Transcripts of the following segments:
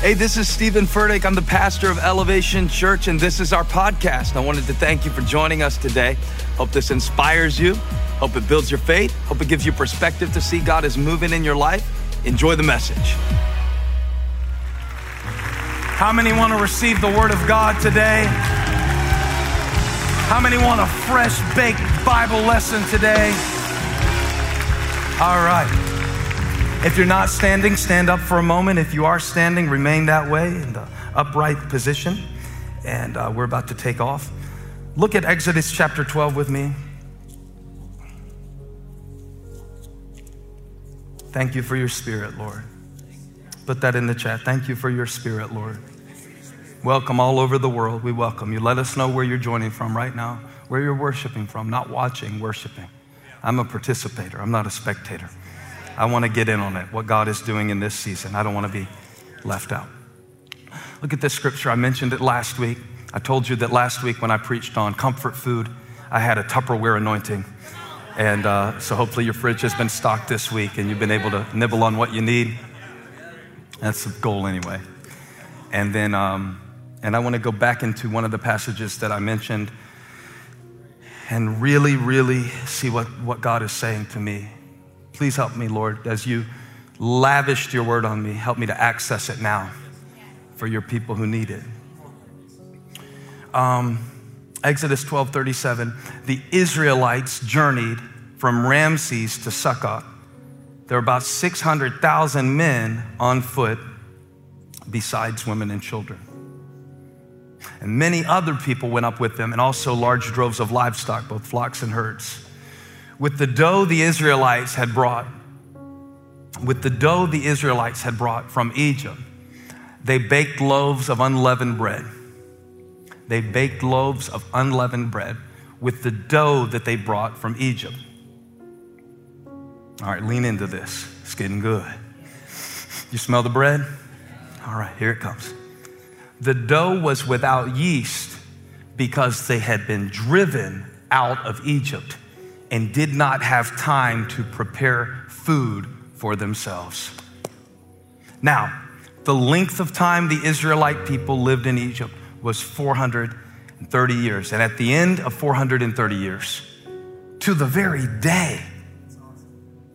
Hey, this is Steven Furtick. I'm the pastor of Elevation Church, and this is our podcast. I wanted to thank you for joining us today. Hope this inspires you. Hope it builds your faith. Hope it gives you perspective to see God is moving in your life. Enjoy the message. How many want to receive the Word of God today? How many want a fresh baked Bible lesson today? All right. If you're not standing, stand up for a moment. If you are standing, remain that way in the upright position. And uh, we're about to take off. Look at Exodus chapter 12 with me. Thank you for your spirit, Lord. Put that in the chat. Thank you for your spirit, Lord. Welcome all over the world. We welcome you. Let us know where you're joining from right now, where you're worshiping from, not watching, worshiping. I'm a participator, I'm not a spectator. I want to get in on it, what God is doing in this season. I don't want to be left out. Look at this scripture. I mentioned it last week. I told you that last week when I preached on comfort food, I had a Tupperware anointing. And uh, so hopefully your fridge has been stocked this week and you've been able to nibble on what you need. That's the goal anyway. And then, um, and I want to go back into one of the passages that I mentioned and really, really see what, what God is saying to me Please help me, Lord, as you lavished your word on me. Help me to access it now for your people who need it. Um, Exodus 12 37. The Israelites journeyed from Ramses to Succoth. There were about 600,000 men on foot, besides women and children. And many other people went up with them, and also large droves of livestock, both flocks and herds with the dough the Israelites had brought, with the dough the Israelites had brought from Egypt, they baked loaves of unleavened bread. They baked loaves of unleavened bread with the dough that they brought from Egypt. All right, lean into this. It's getting good. You smell the bread? All right, here it comes. The dough was without yeast because they had been driven out of Egypt and did not have time to prepare food for themselves. Now, the length of time the Israelite people lived in Egypt was 430 years. And at the end of 430 years, to the very day,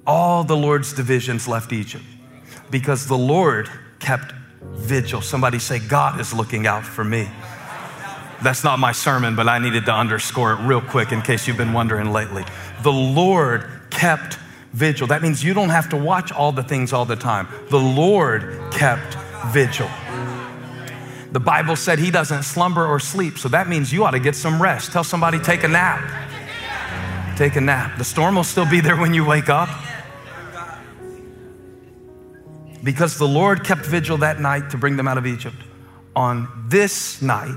all the Lord's divisions left Egypt because the Lord kept vigil. Somebody say, God is looking out for me. That's not my sermon, but I needed to underscore it real quick in case you've been wondering lately. The Lord kept vigil. That means you don't have to watch all the things all the time. The Lord kept vigil. The Bible said he doesn't slumber or sleep, so that means you ought to get some rest. Tell somebody, take a nap. Take a nap. The storm will still be there when you wake up. Because the Lord kept vigil that night to bring them out of Egypt. On this night,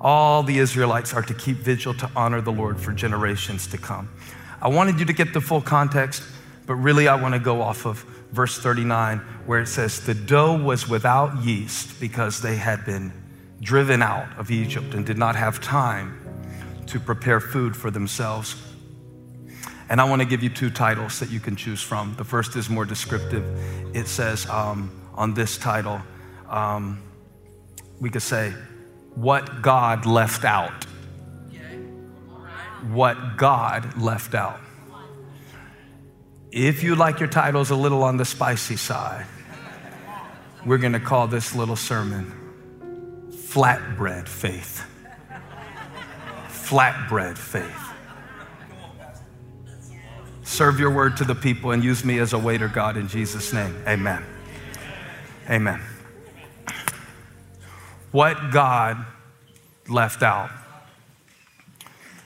all the Israelites are to keep vigil to honor the Lord for generations to come. I wanted you to get the full context, but really I want to go off of verse 39 where it says, The dough was without yeast because they had been driven out of Egypt and did not have time to prepare food for themselves. And I want to give you two titles that you can choose from. The first is more descriptive. It says um, on this title, um, we could say, what God left out. What God left out. If you like your titles a little on the spicy side, we're going to call this little sermon Flatbread Faith. Flatbread Faith. Serve your word to the people and use me as a waiter, God, in Jesus' name. Amen. Amen what God left out.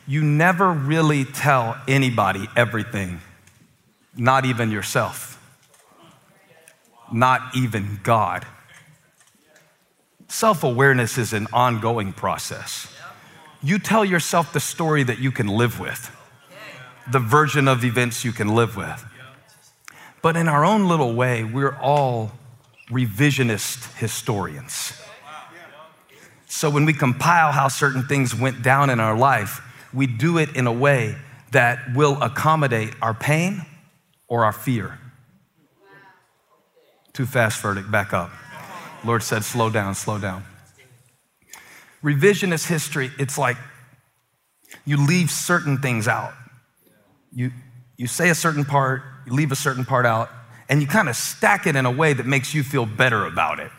You never really tell anybody everything, not even yourself, not even God. Self awareness is an ongoing process. You tell yourself the story that you can live with, the version of events you can live with. But in our own little way, we're all revisionist historians. So when we compile how certain things went down in our life, we do it in a way that will accommodate our pain or our fear. Too fast, Furtick, back up. Lord said, slow down, slow down. Revisionist history, it's like you leave certain things out. You, you say a certain part, you leave a certain part out, and you kind of stack it in a way that makes you feel better about it.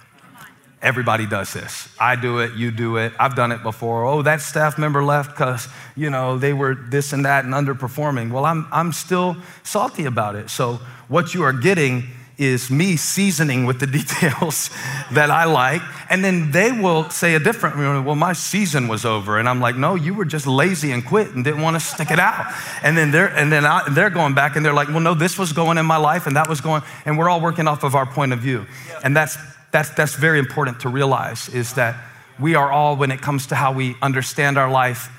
Everybody does this. I do it, you do it. I've done it before. Oh, that staff member left because, you know, they were this and that and underperforming. Well, I'm, I'm still salty about it. So, what you are getting is me seasoning with the details that I like. And then they will say a different, well, my season was over. And I'm like, no, you were just lazy and quit and didn't want to stick it out. And then they're, and then I, they're going back and they're like, well, no, this was going in my life and that was going, and we're all working off of our point of view. And that's, that's, that's very important to realize is that we are all, when it comes to how we understand our life,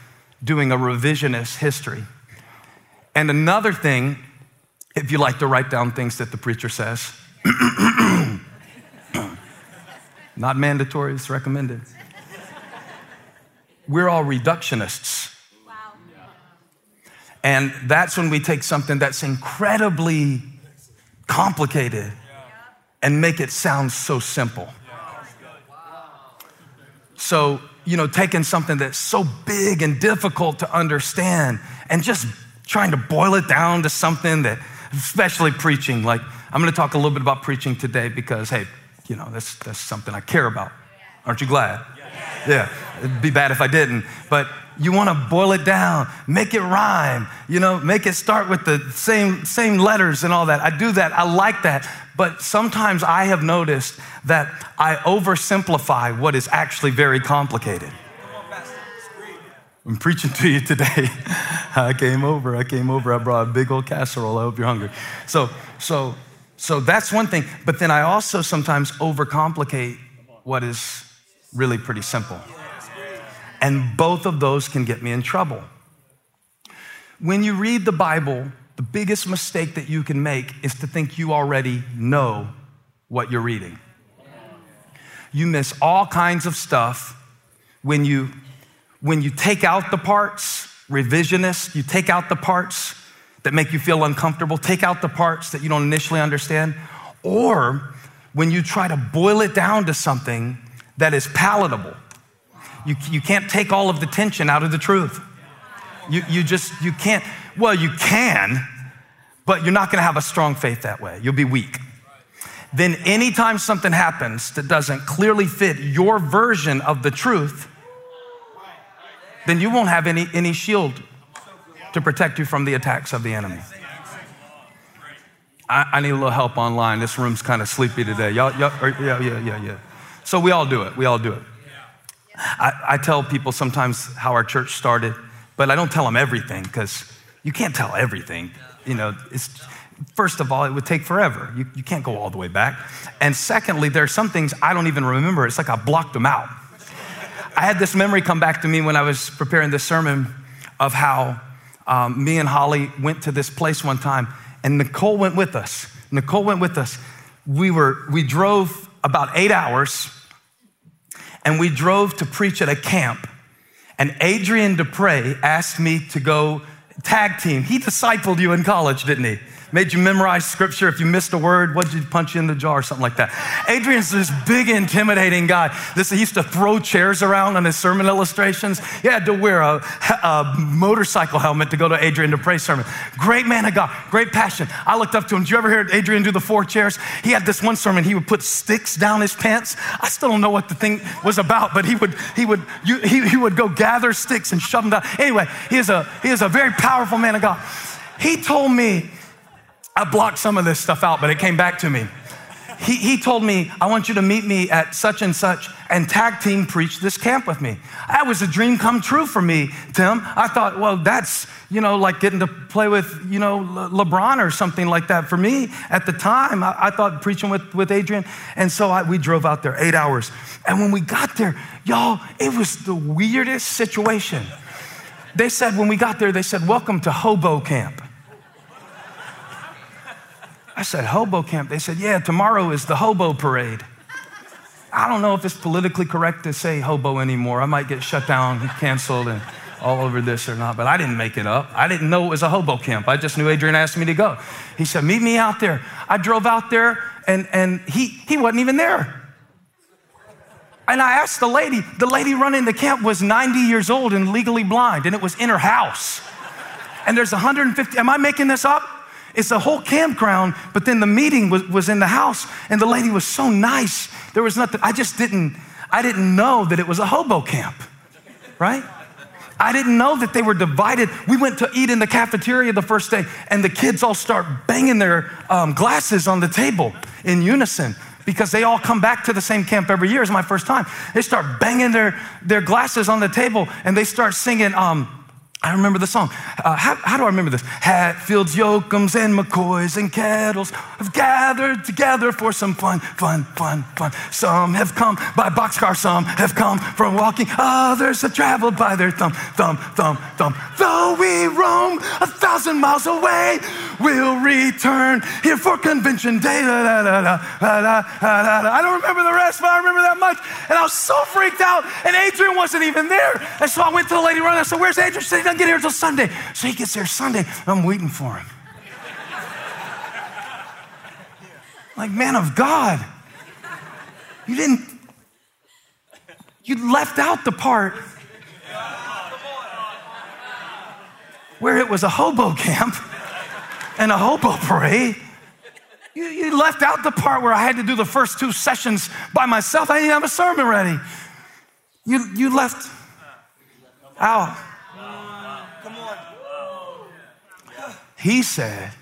doing a revisionist history. And another thing if you like to write down things that the preacher says. Not mandatory, it's recommended. We're all reductionists. And that's when we take something that's incredibly complicated and make it sound so simple. So, you know, taking something that's so big and difficult to understand and just trying to boil it down to something that especially preaching. Like, I'm going to talk a little bit about preaching today because, hey, you know, that's, that's something I care about. Aren't you glad? Yeah, it'd be bad if I didn't. But you want to boil it down, make it rhyme, you know, make it start with the same, same letters and all that. I do that. I like that. But sometimes I have noticed that I oversimplify what is actually very complicated. I'm preaching to you today. I came over, I came over, I brought a big old casserole. I hope you're hungry. So, so, so that's one thing. But then I also sometimes overcomplicate what is really pretty simple. And both of those can get me in trouble. When you read the Bible, the biggest mistake that you can make is to think you already know what you're reading. You miss all kinds of stuff when you when you take out the parts, revisionist, you take out the parts that make you feel uncomfortable, take out the parts that you don't initially understand, or when you try to boil it down to something that is palatable. You, you can't take all of the tension out of the truth. You, you just, you can't, well, you can, but you're not gonna have a strong faith that way. You'll be weak. Then, anytime something happens that doesn't clearly fit your version of the truth, then you won't have any, any shield to protect you from the attacks of the enemy. I, I need a little help online. This room's kind of sleepy today. Y'all, y'all yeah, yeah, yeah, yeah. So we all do it. We all do it. I, I tell people sometimes how our church started, but I don't tell them everything because you can't tell everything. You know, it's, first of all, it would take forever. You, you can't go all the way back. And secondly, there are some things I don't even remember. It's like I blocked them out. I had this memory come back to me when I was preparing this sermon of how um, me and Holly went to this place one time, and Nicole went with us. Nicole went with us. We were we drove about eight hours, and we drove to preach at a camp. And Adrian Despres asked me to go tag team. He discipled you in college, didn't he? Made you memorize scripture. If you missed a word, what did you punch you in the jar or something like that? Adrian's this big, intimidating guy. This, he used to throw chairs around on his sermon illustrations. He had to wear a, a motorcycle helmet to go to Adrian Despres sermon. Great man of God, great passion. I looked up to him. Did you ever hear Adrian do the four chairs? He had this one sermon, he would put sticks down his pants. I still don't know what the thing was about, but he would, he would, you, he, he would go gather sticks and shove them down. Anyway, he is a, he is a very powerful man of God. He told me I blocked some of this stuff out, but it came back to me. He, he told me, I want you to meet me at such and such and tag team preach this camp with me. That was a dream come true for me, Tim. I thought, well, that's, you know, like getting to play with, you know, Le- LeBron or something like that. For me, at the time, I, I thought preaching with, with Adrian. And so I, we drove out there eight hours. And when we got there, y'all, it was the weirdest situation. They said, when we got there, they said, welcome to Hobo Camp. I said, Hobo camp? They said, Yeah, tomorrow is the hobo parade. I don't know if it's politically correct to say hobo anymore. I might get shut down, canceled, and all over this or not, but I didn't make it up. I didn't know it was a hobo camp. I just knew Adrian asked me to go. He said, Meet me out there. I drove out there, and, and he, he wasn't even there. And I asked the lady, the lady running the camp was 90 years old and legally blind, and it was in her house. And there's 150, am I making this up? It's a whole campground, but then the meeting was, was in the house, and the lady was so nice. There was nothing, I just didn't, I didn't know that it was a hobo camp, right? I didn't know that they were divided. We went to eat in the cafeteria the first day, and the kids all start banging their um, glasses on the table in unison because they all come back to the same camp every year. It's my first time. They start banging their, their glasses on the table and they start singing, um, I remember the song. Uh, how, how, do I remember this? Hatfields, Yoakums, and McCoys and Kettles have gathered together for some fun, fun, fun, fun. Some have come by boxcar, some have come from walking, others have traveled by their thumb, thumb, thumb, thumb. Though we roam a thousand miles away, we'll return here for convention day. Da, da, da, I don't remember the rest, but I remember that much. And I was so freaked out, and Adrian wasn't even there. And so I went to the lady running. I said, Where's Adrian? Doesn't get here until Sunday. So he gets there Sunday. I'm waiting for him. like, man of God, you didn't, you left out the part where it was a hobo camp and a hobo parade. You, you, left out the part where I had to do the first two sessions by myself. I didn't have a sermon ready. You, you left out He said,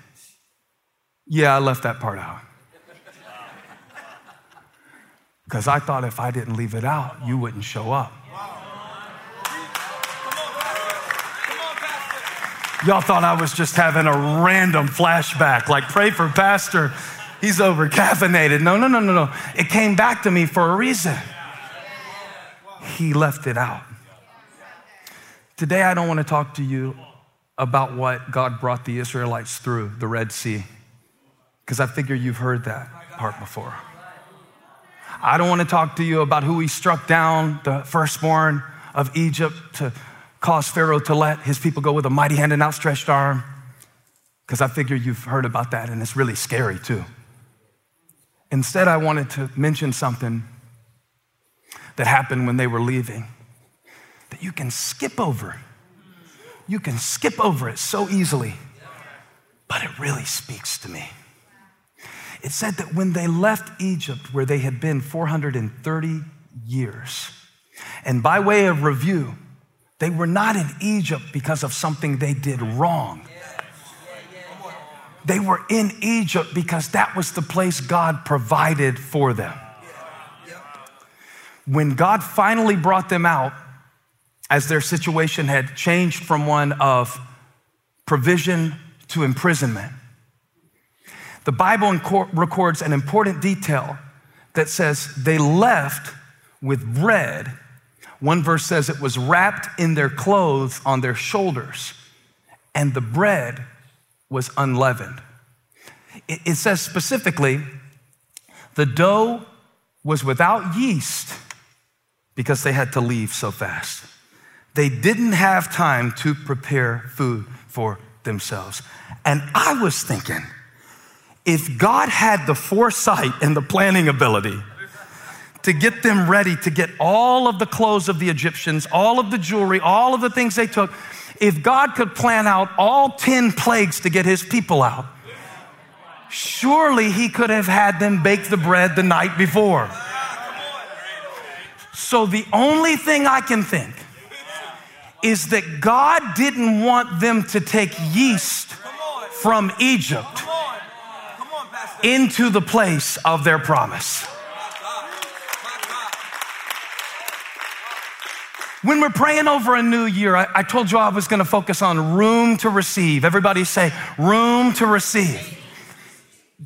Yeah, I left that part out. Because I thought if I didn't leave it out, you wouldn't show up. Y'all thought I was just having a random flashback, like pray for Pastor, he's over caffeinated. No, no, no, no, no. It came back to me for a reason. He left it out. Today, I don't want to talk to you about what God brought the Israelites through the Red Sea, because I figure you've heard that part before. I don't want to talk to you about who he struck down, the firstborn of Egypt, to cause Pharaoh to let his people go with a mighty hand and outstretched arm, because I figure you've heard about that and it's really scary too. Instead, I wanted to mention something that happened when they were leaving that you can skip over you can skip over it so easily, but it really speaks to me. It said that when they left Egypt, where they had been 430 years, and by way of review, they were not in Egypt because of something they did wrong. They were in Egypt because that was the place God provided for them. When God finally brought them out, as their situation had changed from one of provision to imprisonment. The Bible records an important detail that says they left with bread. One verse says it was wrapped in their clothes on their shoulders, and the bread was unleavened. It says specifically, the dough was without yeast because they had to leave so fast. They didn't have time to prepare food for themselves. And I was thinking, if God had the foresight and the planning ability to get them ready to get all of the clothes of the Egyptians, all of the jewelry, all of the things they took, if God could plan out all 10 plagues to get his people out, surely he could have had them bake the bread the night before. So the only thing I can think is that God didn't want them to take yeast from Egypt into the place of their promise. When we're praying over a new year, I, I told you I was going to focus on room to receive. Everybody say, room to receive.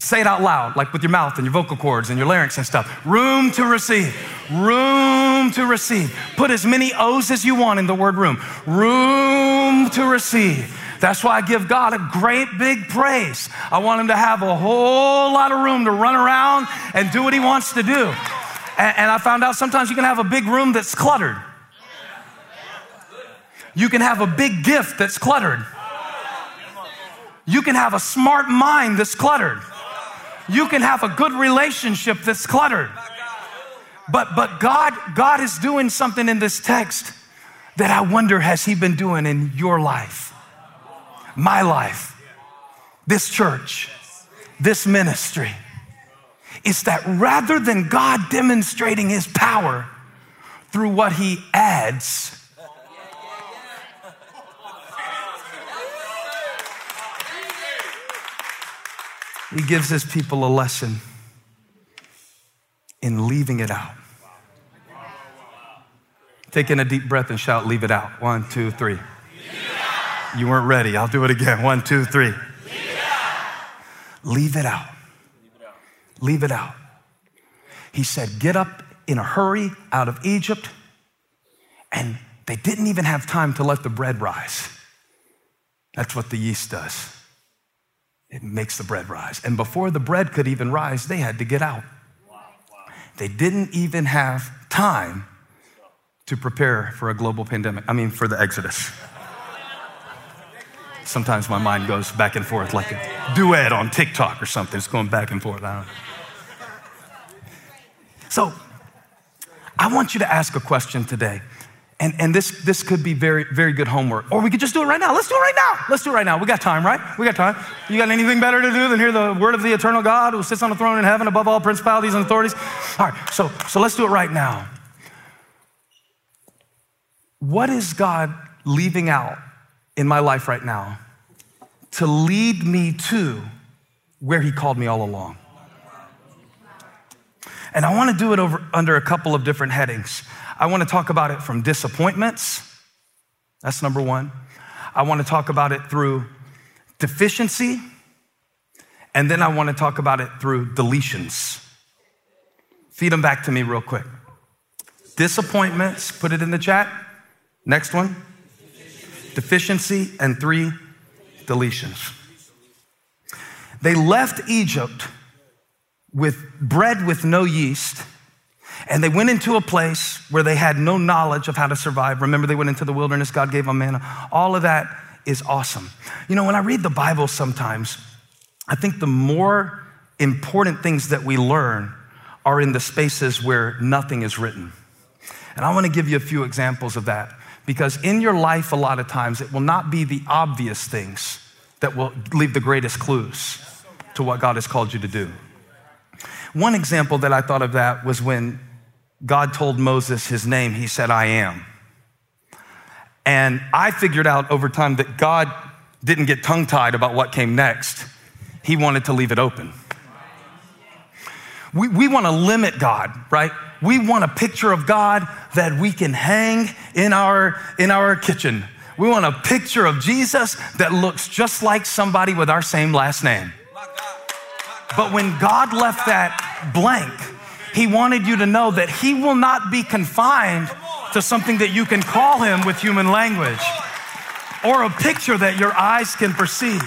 Say it out loud, like with your mouth and your vocal cords and your larynx and stuff. Room to receive. Room to receive. Put as many O's as you want in the word room. Room to receive. That's why I give God a great big praise. I want Him to have a whole lot of room to run around and do what He wants to do. And, and I found out sometimes you can have a big room that's cluttered. You can have a big gift that's cluttered. You can have a smart mind that's cluttered. You can have a good relationship that's cluttered. But, but God, God is doing something in this text that I wonder has He been doing in your life, my life, this church, this ministry? Is that rather than God demonstrating His power through what He adds, He gives His people a lesson in leaving it out. Take in a deep breath and shout, Leave it out. One, two, three. You weren't ready. I'll do it again. One, two, three. Leave it out. Leave it out. He said, Get up in a hurry out of Egypt. And they didn't even have time to let the bread rise. That's what the yeast does. It makes the bread rise. And before the bread could even rise, they had to get out. They didn't even have time to prepare for a global pandemic. I mean, for the Exodus. Sometimes my mind goes back and forth like a duet on TikTok or something. It's going back and forth. I so, I want you to ask a question today. And, and this, this could be very, very good homework. Or we could just do it right now. Let's do it right now. Let's do it right now. We got time, right? We got time. You got anything better to do than hear the word of the eternal God who sits on the throne in heaven above all principalities and authorities? All right, so, so let's do it right now. What is God leaving out in my life right now to lead me to where He called me all along? And I want to do it over, under a couple of different headings. I want to talk about it from disappointments. That's number one. I want to talk about it through deficiency. And then I want to talk about it through deletions. Feed them back to me real quick. Disappointments, put it in the chat. Next one. Deficiency, and three, deletions. They left Egypt with bread with no yeast and they went into a place where they had no knowledge of how to survive. Remember, they went into the wilderness, God gave them manna. All of that is awesome. You know, when I read the Bible sometimes, I think the more important things that we learn are in the spaces where nothing is written. And I want to give you a few examples of that because in your life, a lot of times, it will not be the obvious things that will leave the greatest clues to what God has called you to do. One example that I thought of that was when God told Moses his name, he said, I am. And I figured out over time that God didn't get tongue tied about what came next, he wanted to leave it open. We, we want to limit God, right? We want a picture of God that we can hang in our, in our kitchen. We want a picture of Jesus that looks just like somebody with our same last name. But when God left that blank, he wanted you to know that He will not be confined to something that you can call Him with human language or a picture that your eyes can perceive.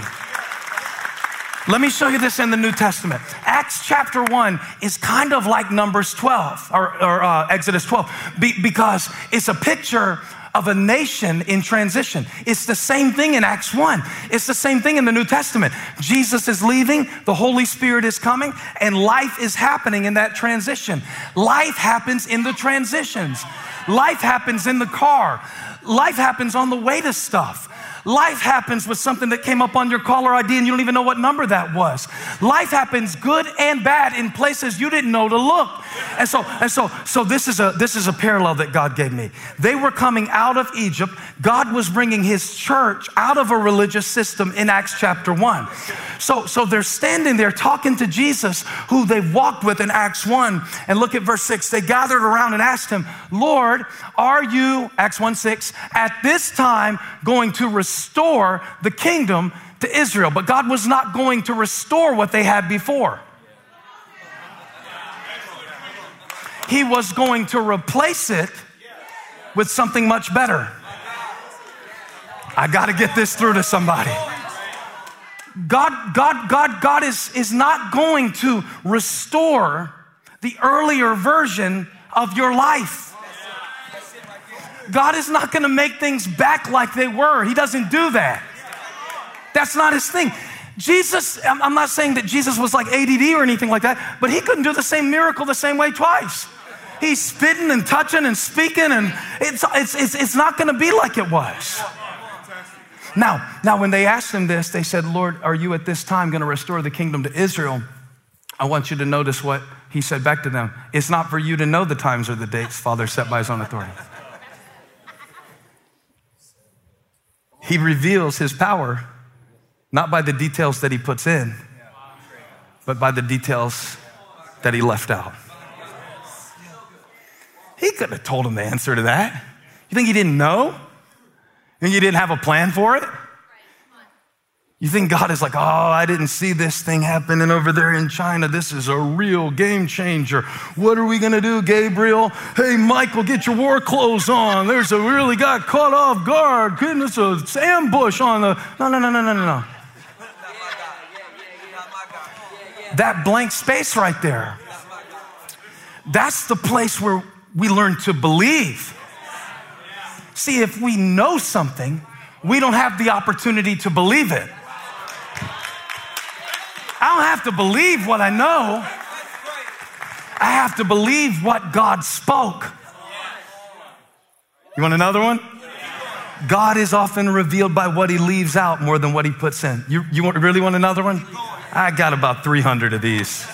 Let me show you this in the New Testament. Acts chapter 1 is kind of like Numbers 12 or, or uh, Exodus 12 be, because it's a picture of a nation in transition. It's the same thing in Acts 1. It's the same thing in the New Testament. Jesus is leaving, the Holy Spirit is coming, and life is happening in that transition. Life happens in the transitions. Life happens in the car. Life happens on the way to stuff. Life happens with something that came up on your caller ID and you don't even know what number that was. Life happens good and bad in places you didn't know to look. And so, and so, so this is a this is a parallel that God gave me. They were coming out of Egypt. God was bringing His church out of a religious system in Acts chapter one. So, so they're standing there talking to Jesus, who they walked with in Acts one. And look at verse six. They gathered around and asked him, "Lord, are you Acts one six at this time going to restore the kingdom to Israel?" But God was not going to restore what they had before. he was going to replace it with something much better. I got to get this through to somebody. God, God, God, God is, is not going to restore the earlier version of your life. God is not going to make things back like they were. He doesn't do that. That's not his thing. Jesus, I'm not saying that Jesus was like ADD or anything like that, but he couldn't do the same miracle the same way twice. He's spitting and touching and speaking, and it's, it's, it's, it's not going to be like it was. Now, now, when they asked him this, they said, Lord, are you at this time going to restore the kingdom to Israel? I want you to notice what he said back to them. It's not for you to know the times or the dates Father set by his own authority. He reveals his power not by the details that he puts in, but by the details that he left out. He could have told him the answer to that. You think he didn't know? You didn't have a plan for it? You think God is like, oh, I didn't see this thing happening over there in China. This is a real game changer. What are we going to do, Gabriel? Hey, Michael, get your war clothes on. There's a really got caught off guard. Goodness, a ambush on the. No, no, no, no, no, no. That blank space right there. That's the place where we learn to believe. See, if we know something, we don't have the opportunity to believe it. I don't have to believe what I know. I have to believe what God spoke. You want another one? God is often revealed by what he leaves out more than what he puts in. You, you really want another one? I got about 300 of these.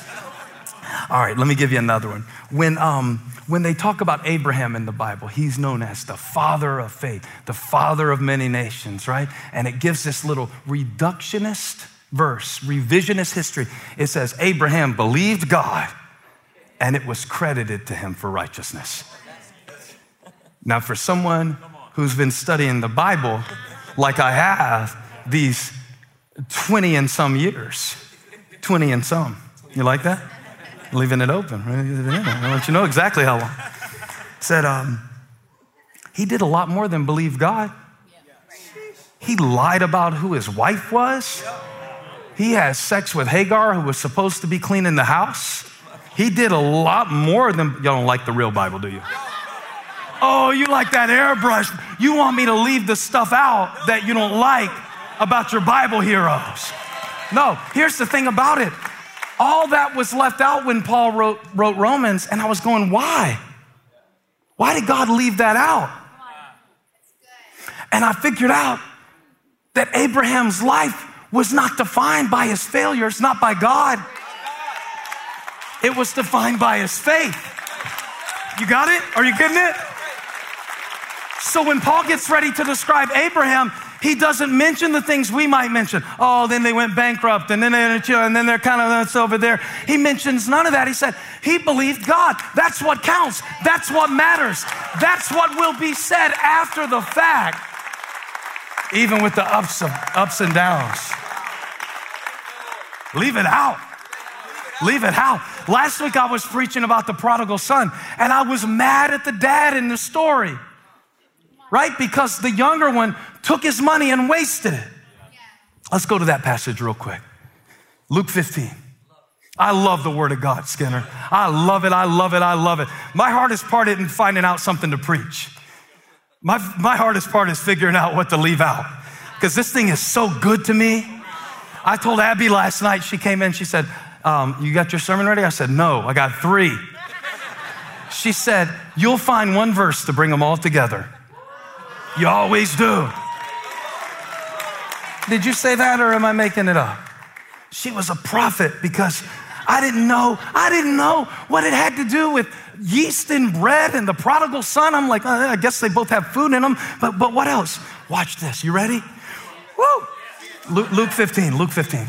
All right, let me give you another one. When, um, when they talk about Abraham in the Bible, he's known as the father of faith, the father of many nations, right? And it gives this little reductionist verse, revisionist history. It says, Abraham believed God and it was credited to him for righteousness. Now, for someone who's been studying the Bible like I have these 20 and some years, 20 and some, you like that? Leaving it open. I'll let you know exactly how long. Said, um, he did a lot more than believe God. He lied about who his wife was. He has sex with Hagar, who was supposed to be cleaning the house. He did a lot more than, y'all don't like the real Bible, do you? Oh, you like that airbrush. You want me to leave the stuff out that you don't like about your Bible heroes. No, here's the thing about it. All that was left out when Paul wrote, wrote Romans, and I was going, why? Why did God leave that out? And I figured out that Abraham's life was not defined by his failures, not by God. It was defined by his faith. You got it? Are you getting it? So when Paul gets ready to describe Abraham, he doesn't mention the things we might mention. Oh, then they went bankrupt, and then they, and then they're kind of that's over there. He mentions none of that. He said he believed God. That's what counts. That's what matters. That's what will be said after the fact, even with the ups, of, ups and downs. Leave it out. Leave it out. Last week I was preaching about the prodigal son, and I was mad at the dad in the story, right? Because the younger one took his money and wasted it. Let's go to that passage real quick. Luke 15. I love the word of God, Skinner. I love it. I love it. I love it. My hardest part isn't finding out something to preach. My, my hardest part is figuring out what to leave out because this thing is so good to me. I told Abby last night, she came in, she said, um, You got your sermon ready? I said, No, I got three. She said, You'll find one verse to bring them all together. You always do. Did you say that or am I making it up? She was a prophet because I didn't know, I didn't know what it had to do with yeast and bread and the prodigal son. I'm like, oh, I guess they both have food in them, but, but what else? Watch this. You ready? Woo! Luke, Luke 15, Luke 15.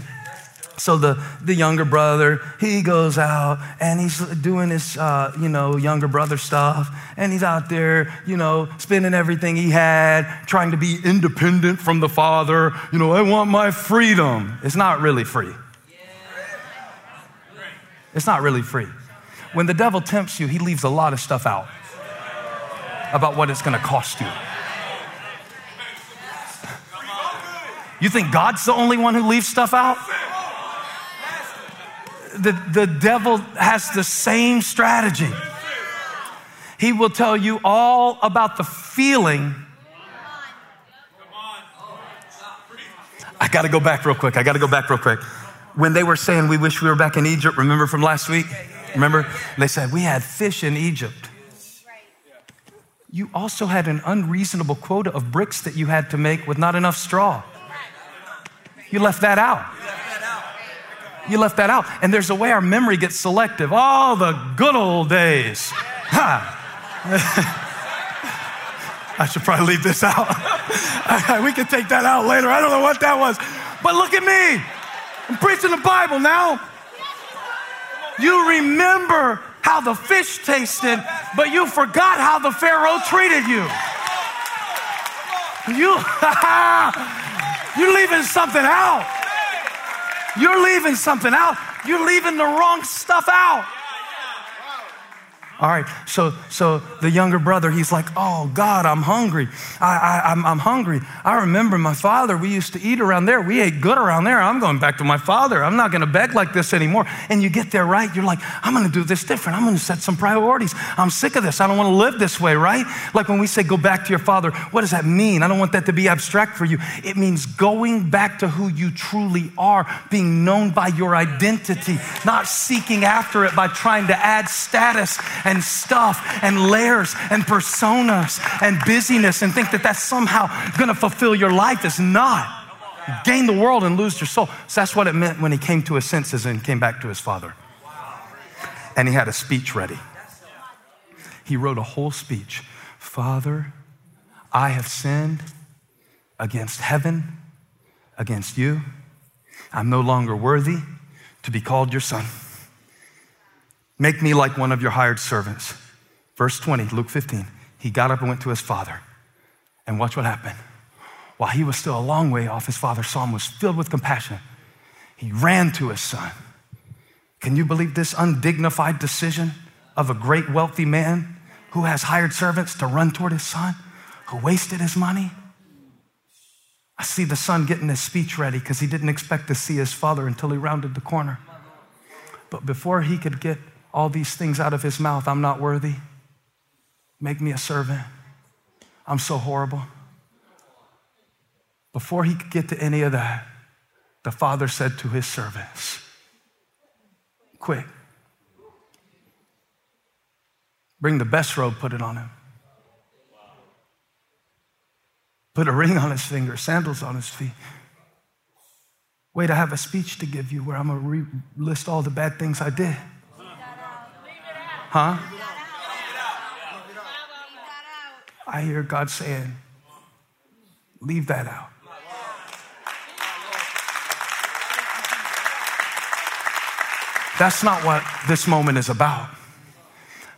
So the, the younger brother, he goes out and he's doing his, uh, you know, younger brother stuff. And he's out there, you know, spending everything he had, trying to be independent from the father. You know, I want my freedom. It's not really free. It's not really free. When the devil tempts you, he leaves a lot of stuff out about what it's going to cost you. You think God's the only one who leaves stuff out? The, the devil has the same strategy. He will tell you all about the feeling. I got to go back real quick. I got to go back real quick. When they were saying, We wish we were back in Egypt, remember from last week? Remember? They said, We had fish in Egypt. you also had an unreasonable quota of bricks that you had to make with not enough straw. You left that out. You left that out. And there's a way our memory gets selective. All the good old days. Ha. I should probably leave this out. we can take that out later. I don't know what that was. But look at me. I'm preaching the Bible now. You remember how the fish tasted, but you forgot how the Pharaoh treated you. You, you're leaving something out. You're leaving something out. You're leaving the wrong stuff out. All right, so so the younger brother, he's like, "Oh God, I'm hungry. I, I I'm, I'm hungry. I remember my father. We used to eat around there. We ate good around there. I'm going back to my father. I'm not going to beg like this anymore." And you get there, right? You're like, "I'm going to do this different. I'm going to set some priorities. I'm sick of this. I don't want to live this way." Right? Like when we say, "Go back to your father," what does that mean? I don't want that to be abstract for you. It means going back to who you truly are, being known by your identity, not seeking after it by trying to add status and stuff and layers and personas and busyness and think that that's somehow going to fulfill your life is not. Gain the world and lose your soul. So that's what it meant when he came to his senses and came back to his father. And he had a speech ready. He wrote a whole speech Father, I have sinned against heaven, against you. I'm no longer worthy to be called your son. Make me like one of your hired servants. Verse 20, Luke 15. He got up and went to his father. And watch what happened. While he was still a long way off, his father saw him, was filled with compassion. He ran to his son. Can you believe this undignified decision of a great wealthy man who has hired servants to run toward his son, who wasted his money? I see the son getting his speech ready because he didn't expect to see his father until he rounded the corner. But before he could get all these things out of his mouth. I'm not worthy. Make me a servant. I'm so horrible. Before he could get to any of that, the father said to his servants, Quick, bring the best robe, put it on him. Put a ring on his finger, sandals on his feet. Wait, I have a speech to give you where I'm going to list all the bad things I did. Huh? I hear God saying, leave that out. That's not what this moment is about.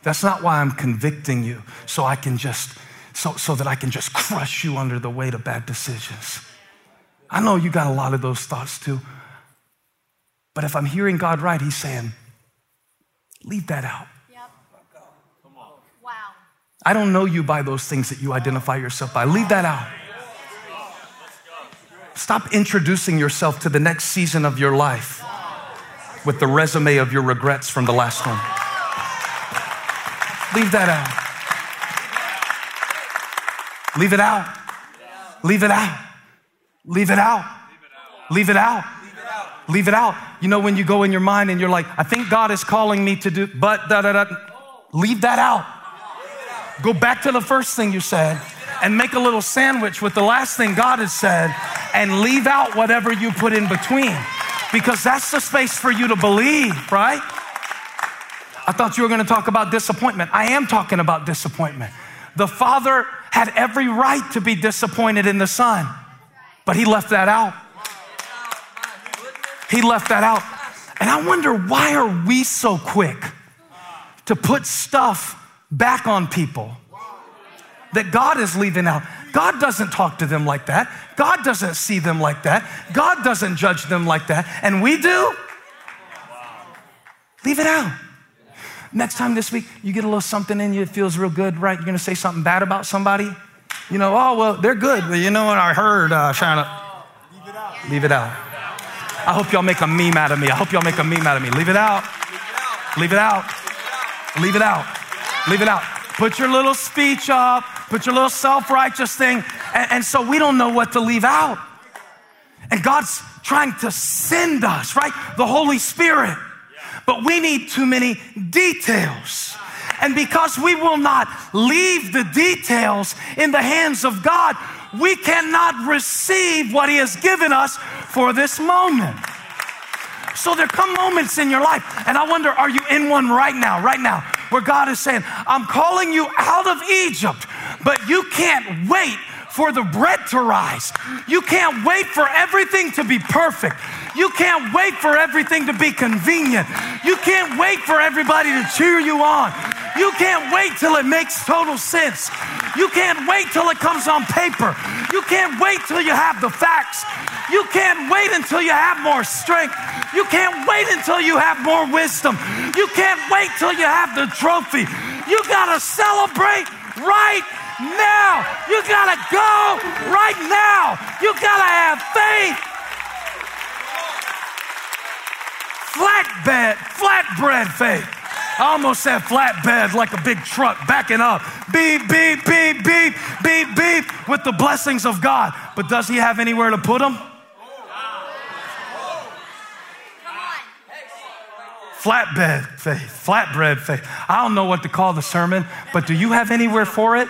That's not why I'm convicting you so I can just so, so that I can just crush you under the weight of bad decisions. I know you got a lot of those thoughts too. But if I'm hearing God right, He's saying, leave that out. I don't know you by those things that you identify yourself by. Leave that out. Stop introducing yourself to the next season of your life with the resume of your regrets from the last one. Leave that out. Leave it out. Leave it out. Leave it out. Leave it out. Leave it out. You know, when you go in your mind and you're like, I think God is calling me to do, but da da da, leave that out. Go back to the first thing you said and make a little sandwich with the last thing God has said and leave out whatever you put in between because that's the space for you to believe, right? I thought you were going to talk about disappointment. I am talking about disappointment. The father had every right to be disappointed in the son, but he left that out. He left that out. And I wonder why are we so quick to put stuff back on people that God is leaving out. God doesn't talk to them like that. God doesn't see them like that. God doesn't judge them like that. And we do? Leave it out. Next time this week, you get a little something in you, it feels real good, right? You're gonna say something bad about somebody. You know, oh, well, they're good, but you know what I heard, uh, trying to leave it out. Leave it out. I hope y'all make a meme out of me. I hope y'all make a meme out of me. Leave it out. Leave it out. Leave it out. Leave it out. Put your little speech up, put your little self righteous thing. And, and, so we don't know what to leave out. And God's trying to send us, right? The Holy Spirit. But we need too many details. And because we will not leave the details in the hands of God, we cannot receive what He has given us for this moment. So there come moments in your life, and I wonder, are you in one right now, right now, where God is saying, I'm calling you out of Egypt, but you can't wait for the bread to rise. You can't wait for everything to be perfect. You can't wait for everything to be convenient. You can't wait for everybody to cheer you on. You can't wait till it makes total sense. You can't wait till it comes on paper. You can't wait till you have the facts. You can't wait until you have more strength. You can't wait until you have more wisdom. You can't wait till you have the trophy. You got to celebrate right now. You got to go right now. You got to have faith. Flatbed, flatbread faith. I almost said flatbed like a big truck backing up. Beep, beep, beep, beep, beep, beep with the blessings of God. But does he have anywhere to put them? Flatbed faith, flatbread faith. I don't know what to call the sermon, but do you have anywhere for it?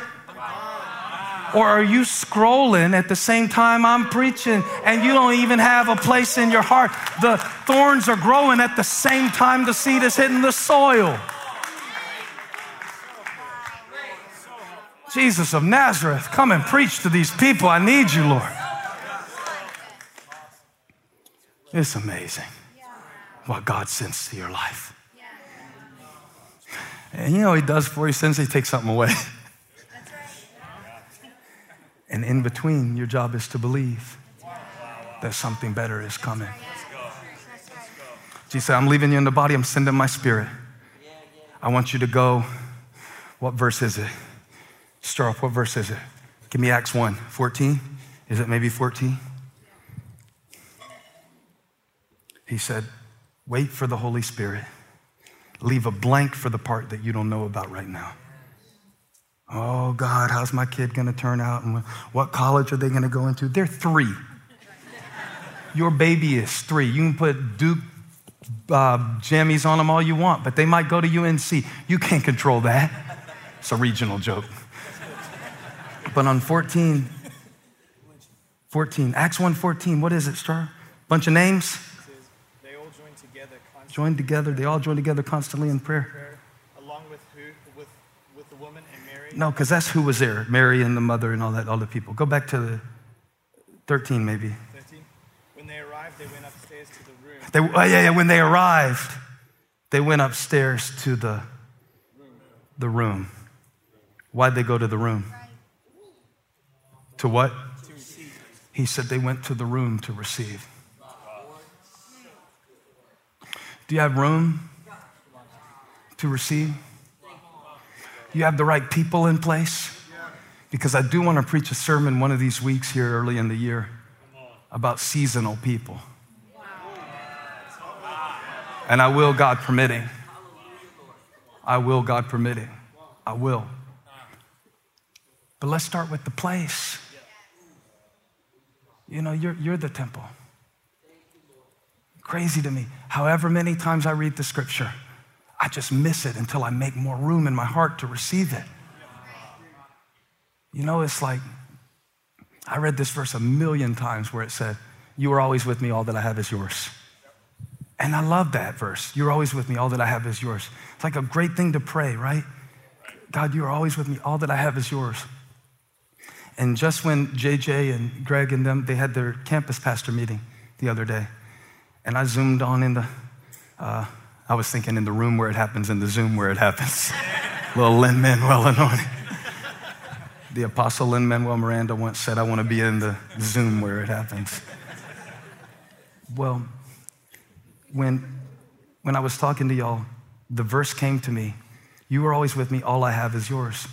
Or are you scrolling at the same time I'm preaching and you don't even have a place in your heart? The thorns are growing at the same time the seed is hitting the soil. Jesus of Nazareth, come and preach to these people. I need you, Lord. It's amazing what God sends to your life. And you know He does for you, sends, He takes something away. And in between, your job is to believe that something better is coming. Jesus said, I'm leaving you in the body, I'm sending my spirit. I want you to go. What verse is it? Start off, what verse is it? Give me Acts 1, 14. Is it maybe 14? He said, Wait for the Holy Spirit. Leave a blank for the part that you don't know about right now. Oh, God, how's my kid going to turn out? And what college are they going to go into? They're three. Your baby is three. You can put Duke uh, jammies on them all you want, but they might go to UNC. You can't control that. It's a regional joke. But on 14, 14, Acts 1 14, what is it, Star? Bunch of names? They all joined together. Joined together. They all joined together constantly in prayer. prayer, along with who? With, with the woman and Mary. No, because that's who was there Mary and the mother and all that, all the people. Go back to the 13, maybe. 13. When they arrived, they went upstairs to the room. They, oh, yeah, yeah, when they arrived, they went upstairs to the, the room. Why'd they go to the room? To what? To receive. he said they went to the room to receive. Do you have room to receive? You have the right people in place? Because I do want to preach a sermon one of these weeks here early in the year about seasonal people. And I will, God permitting. I will, God permitting. I will. But let's start with the place. You know, you're, you're the temple. Crazy to me. However many times I read the scripture, I just miss it until I make more room in my heart to receive it. You know, it's like I read this verse a million times where it said, You are always with me, all that I have is yours. And I love that verse. You're always with me, all that I have is yours. It's like a great thing to pray, right? God, you are always with me, all that I have is yours. And just when JJ and Greg and them, they had their campus pastor meeting the other day, and I zoomed on in the, uh, I was thinking in the room where it happens, in the Zoom where it happens. Little Lin Manuel anointing. The apostle Lin Manuel Miranda once said, I want to be in the Zoom where it happens. Well, when, when I was talking to y'all, the verse came to me You are always with me, all I have is yours.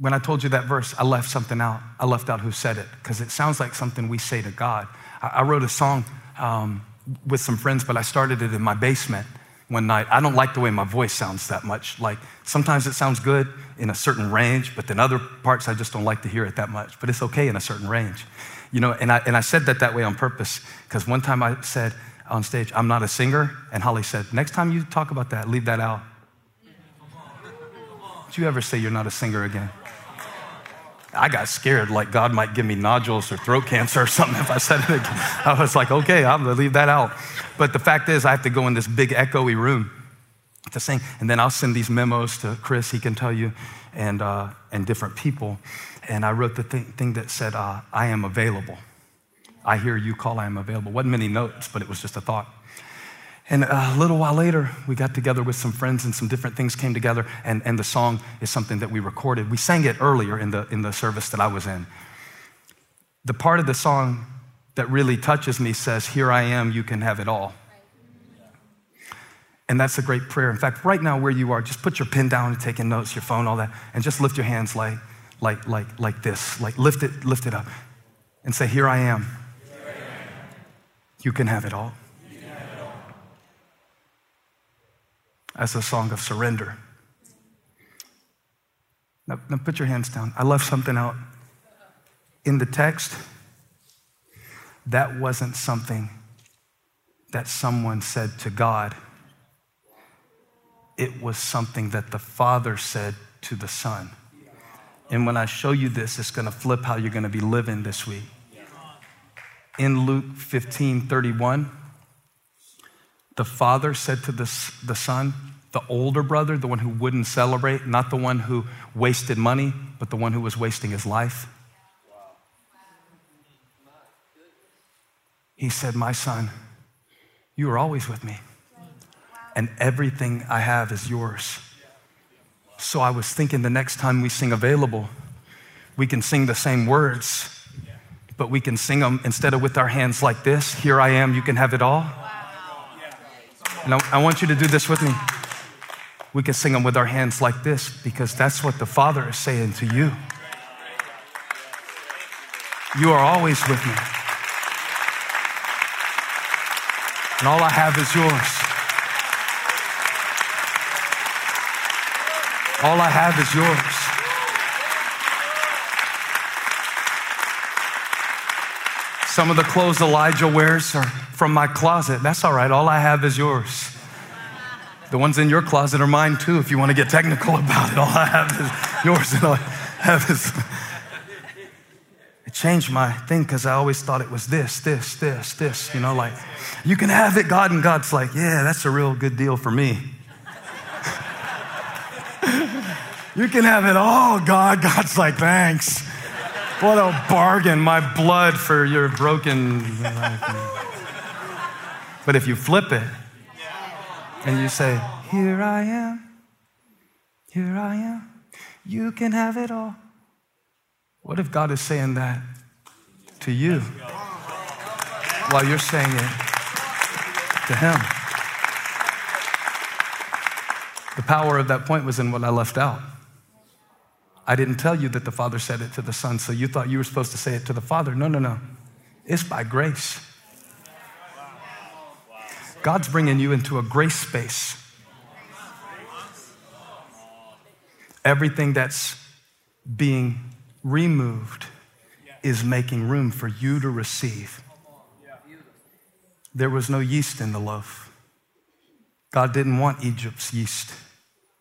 When I told you that verse, I left something out. I left out who said it because it sounds like something we say to God. I, I wrote a song um, with some friends, but I started it in my basement one night. I don't like the way my voice sounds that much. Like sometimes it sounds good in a certain range, but then other parts I just don't like to hear it that much. But it's okay in a certain range. You know, and I, and I said that that way on purpose because one time I said on stage, I'm not a singer. And Holly said, next time you talk about that, leave that out. Did you ever say you're not a singer again? I got scared, like God might give me nodules or throat cancer or something if I said it again. I was like, okay, I'm gonna leave that out. But the fact is, I have to go in this big echoey room to sing, and then I'll send these memos to Chris. He can tell you, and uh, and different people. And I wrote the thing, thing that said, uh, "I am available." I hear you call. I am available. wasn't many notes, but it was just a thought. And a little while later, we got together with some friends and some different things came together. And, and the song is something that we recorded. We sang it earlier in the, in the service that I was in. The part of the song that really touches me says, Here I am, you can have it all. And that's a great prayer. In fact, right now where you are, just put your pen down and taking notes, your phone, all that, and just lift your hands like, like, like, like this. Like lift it, lift it up. And say, Here I am. Here I am. You can have it all. As a song of surrender. Now, now put your hands down. I left something out. In the text, that wasn't something that someone said to God. It was something that the Father said to the Son. And when I show you this, it's going to flip how you're going to be living this week. In Luke 15 31, the Father said to the, the Son, the older brother, the one who wouldn't celebrate, not the one who wasted money, but the one who was wasting his life. He said, My son, you are always with me, and everything I have is yours. So I was thinking the next time we sing available, we can sing the same words, but we can sing them instead of with our hands like this Here I am, you can have it all. And I, I want you to do this with me we can sing them with our hands like this because that's what the Father is saying to you. You are always with me. And all I have is yours. All I have is yours. Some of the clothes Elijah wears are from my closet. That's all right. All I have is yours. The ones in your closet are mine too, if you want to get technical about it. All I have is yours, and all I have is. It changed my thing because I always thought it was this, this, this, this, you know, like, you can have it, God, and God's like, yeah, that's a real good deal for me. you can have it all, God. God's like, thanks. What a bargain, my blood for your broken. But if you flip it, and you say, Here I am, here I am, you can have it all. What if God is saying that to you while you're saying it to Him? The power of that point was in what I left out. I didn't tell you that the Father said it to the Son, so you thought you were supposed to say it to the Father. No, no, no. It's by grace. God's bringing you into a grace space. Everything that's being removed is making room for you to receive. There was no yeast in the loaf. God didn't want Egypt's yeast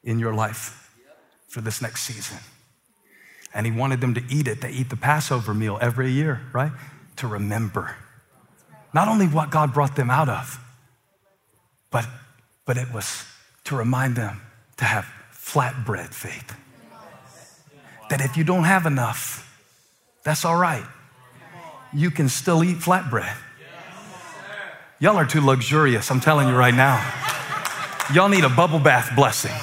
in your life for this next season. And He wanted them to eat it. They eat the Passover meal every year, right? To remember not only what God brought them out of, but, but it was to remind them to have flatbread faith. That if you don't have enough, that's all right. You can still eat flatbread. Y'all are too luxurious, I'm telling you right now. Y'all need a bubble bath blessing.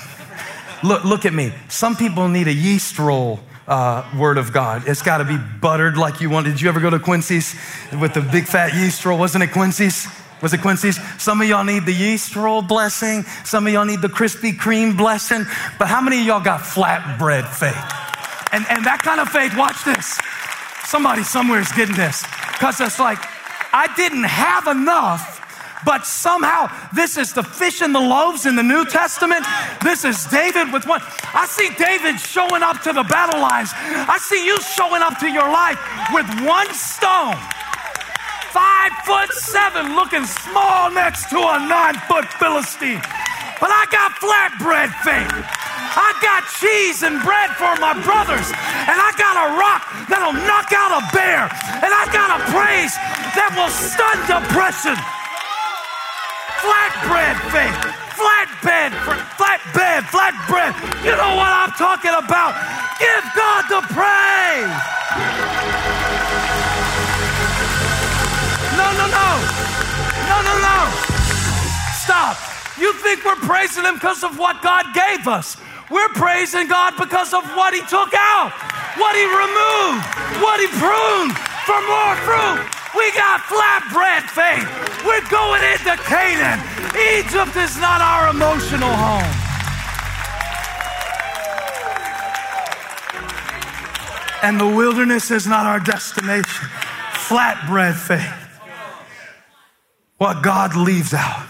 Look, look at me. Some people need a yeast roll uh, word of God. It's got to be buttered like you want. Did you ever go to Quincy's with the big fat yeast roll? Wasn't it Quincy's? Was it Quincy's? Some of y'all need the yeast roll blessing. Some of y'all need the Krispy Kreme blessing. But how many of y'all got flatbread faith? And, and that kind of faith, watch this. Somebody somewhere is getting this. Because it's like, I didn't have enough but somehow this is the fish and the loaves in the New Testament. This is David with one. I see David showing up to the battle lines. I see you showing up to your life with one stone five foot seven, looking small next to a nine foot Philistine. But I got flatbread faith. I got cheese and bread for my brothers. And I got a rock that'll knock out a bear. And I got a praise that will stun depression. Flatbread faith. Flatbed, flatbed, flatbread. You know what I'm talking about. Give God the praise. No, no, no. No, no, no. Stop. You think we're praising Him because of what God gave us. We're praising God because of what He took out, what He removed, what He pruned for more fruit. We got flatbread faith. We're going into Canaan. Egypt is not our emotional home. And the wilderness is not our destination. Flatbread faith. What God leaves out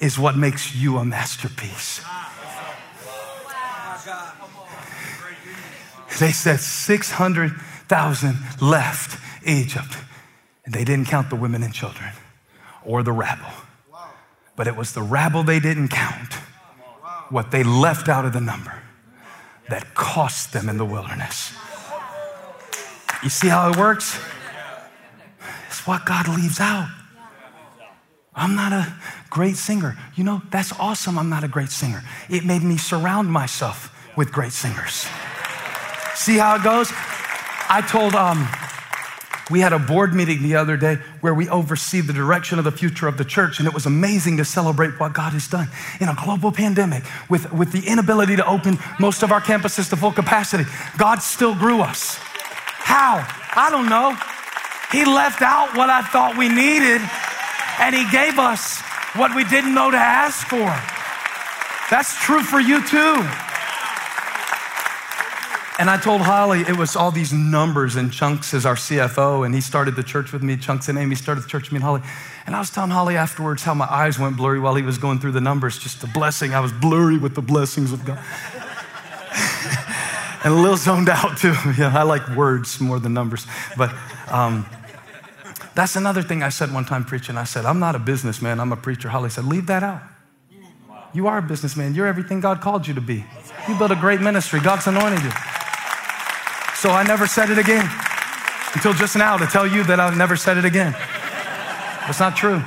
is what makes you a masterpiece. They said 600,000 left Egypt. And they didn't count the women and children or the rabble. But it was the rabble they didn't count, what they left out of the number, that cost them in the wilderness. You see how it works? It's what God leaves out. I'm not a great singer. You know, that's awesome. I'm not a great singer. It made me surround myself with great singers. See how it goes? I told, um, we had a board meeting the other day where we oversee the direction of the future of the church, and it was amazing to celebrate what God has done in a global pandemic with, with the inability to open most of our campuses to full capacity. God still grew us. How? I don't know. He left out what I thought we needed and He gave us what we didn't know to ask for. That's true for you too. And I told Holly it was all these numbers and Chunks as our CFO, and he started the church with me. Chunks and Amy started the church with me and Holly. And I was telling Holly afterwards how my eyes went blurry while he was going through the numbers, just the blessing. I was blurry with the blessings of God. and a little zoned out too. Yeah, I like words more than numbers. But um, that's another thing I said one time preaching. I said, I'm not a businessman, I'm a preacher. Holly said, Leave that out. You are a businessman. You're everything God called you to be. You built a great ministry. God's anointed you. So I never said it again until just now to tell you that I've never said it again. It's not true.